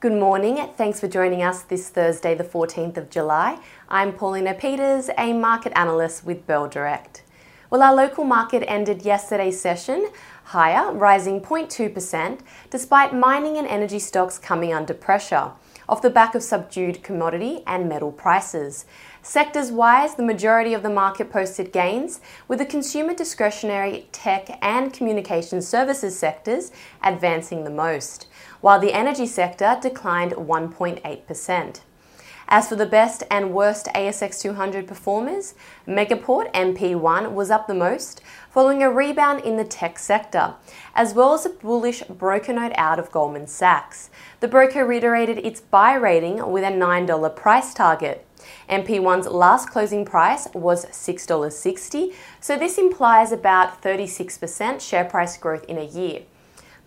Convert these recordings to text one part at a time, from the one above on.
Good morning. Thanks for joining us this Thursday, the 14th of July. I'm Paulina Peters, a market analyst with Bell Direct. Well, our local market ended yesterday's session higher, rising 0.2%, despite mining and energy stocks coming under pressure off the back of subdued commodity and metal prices. Sectors wise, the majority of the market posted gains, with the consumer discretionary, tech, and communication services sectors advancing the most, while the energy sector declined 1.8%. As for the best and worst ASX 200 performers, Megaport MP1 was up the most, following a rebound in the tech sector, as well as a bullish broker note out of Goldman Sachs. The broker reiterated its buy rating with a $9 price target. MP1's last closing price was $6.60, so this implies about 36% share price growth in a year.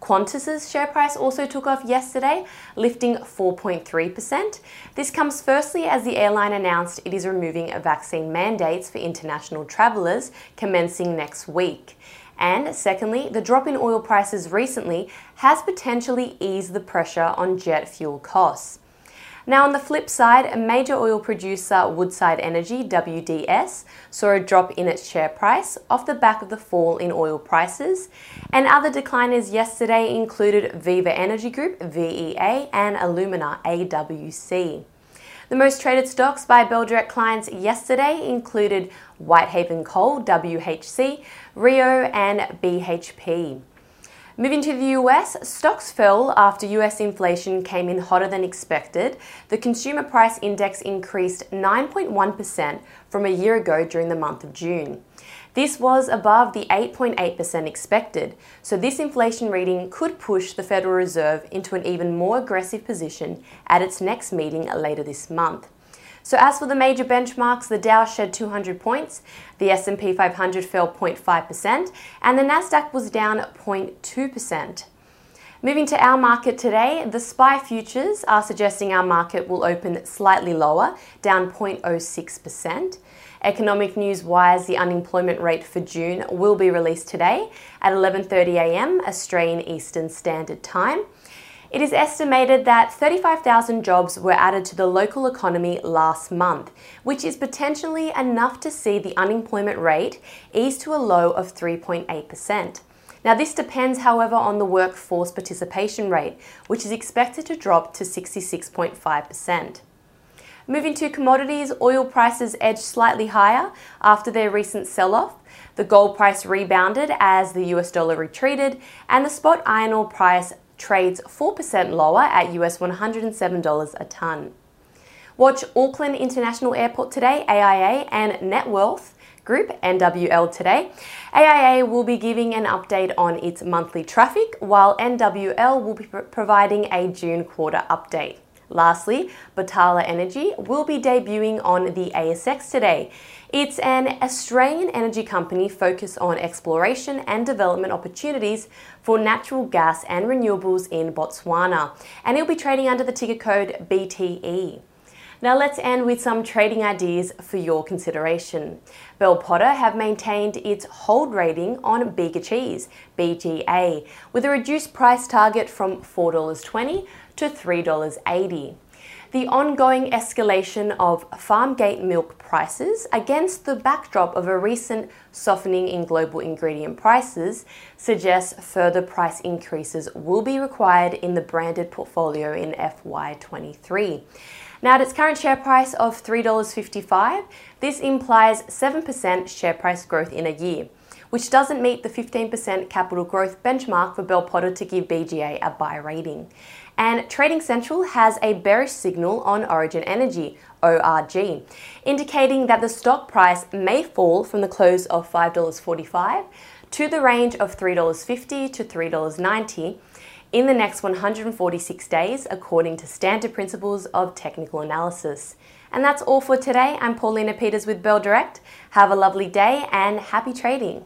Qantas's share price also took off yesterday, lifting 4.3%. This comes firstly as the airline announced it is removing vaccine mandates for international travellers commencing next week. And secondly, the drop in oil prices recently has potentially eased the pressure on jet fuel costs. Now, on the flip side, a major oil producer, Woodside Energy, WDS, saw a drop in its share price off the back of the fall in oil prices. And other decliners yesterday included Viva Energy Group, VEA, and Alumina, AWC. The most traded stocks by Bell Direct clients yesterday included Whitehaven Coal, WHC, Rio, and BHP. Moving to the US, stocks fell after US inflation came in hotter than expected. The consumer price index increased 9.1% from a year ago during the month of June. This was above the 8.8% expected, so this inflation reading could push the Federal Reserve into an even more aggressive position at its next meeting later this month. So as for the major benchmarks, the Dow shed 200 points, the S&P 500 fell 0.5%, and the Nasdaq was down 0.2%. Moving to our market today, the SPI futures are suggesting our market will open slightly lower, down 0.06%. Economic news wise, the unemployment rate for June will be released today at 11:30 a.m. Australian Eastern Standard Time. It is estimated that 35,000 jobs were added to the local economy last month, which is potentially enough to see the unemployment rate ease to a low of 3.8%. Now, this depends, however, on the workforce participation rate, which is expected to drop to 66.5%. Moving to commodities, oil prices edged slightly higher after their recent sell off. The gold price rebounded as the US dollar retreated, and the spot iron ore price trades 4% lower at US $107 a tonne. Watch Auckland International Airport today, AIA, and Netwealth Group, NWL, today. AIA will be giving an update on its monthly traffic, while NWL will be providing a June quarter update. Lastly, Botala Energy will be debuting on the ASX today. It's an Australian energy company focused on exploration and development opportunities for natural gas and renewables in Botswana, and it'll be trading under the ticker code BTE. Now let's end with some trading ideas for your consideration. Bell Potter have maintained its hold rating on Bega Cheese, BGA, with a reduced price target from $4.20 to $3.80 the ongoing escalation of farm gate milk prices against the backdrop of a recent softening in global ingredient prices suggests further price increases will be required in the branded portfolio in FY23. Now, at its current share price of $3.55, this implies 7% share price growth in a year which doesn't meet the 15% capital growth benchmark for Bell Potter to give BGA a buy rating. And Trading Central has a bearish signal on Origin Energy, ORG, indicating that the stock price may fall from the close of $5.45 to the range of $3.50 to $3.90 in the next 146 days, according to standard principles of technical analysis. And that's all for today. I'm Paulina Peters with Bell Direct. Have a lovely day and happy trading.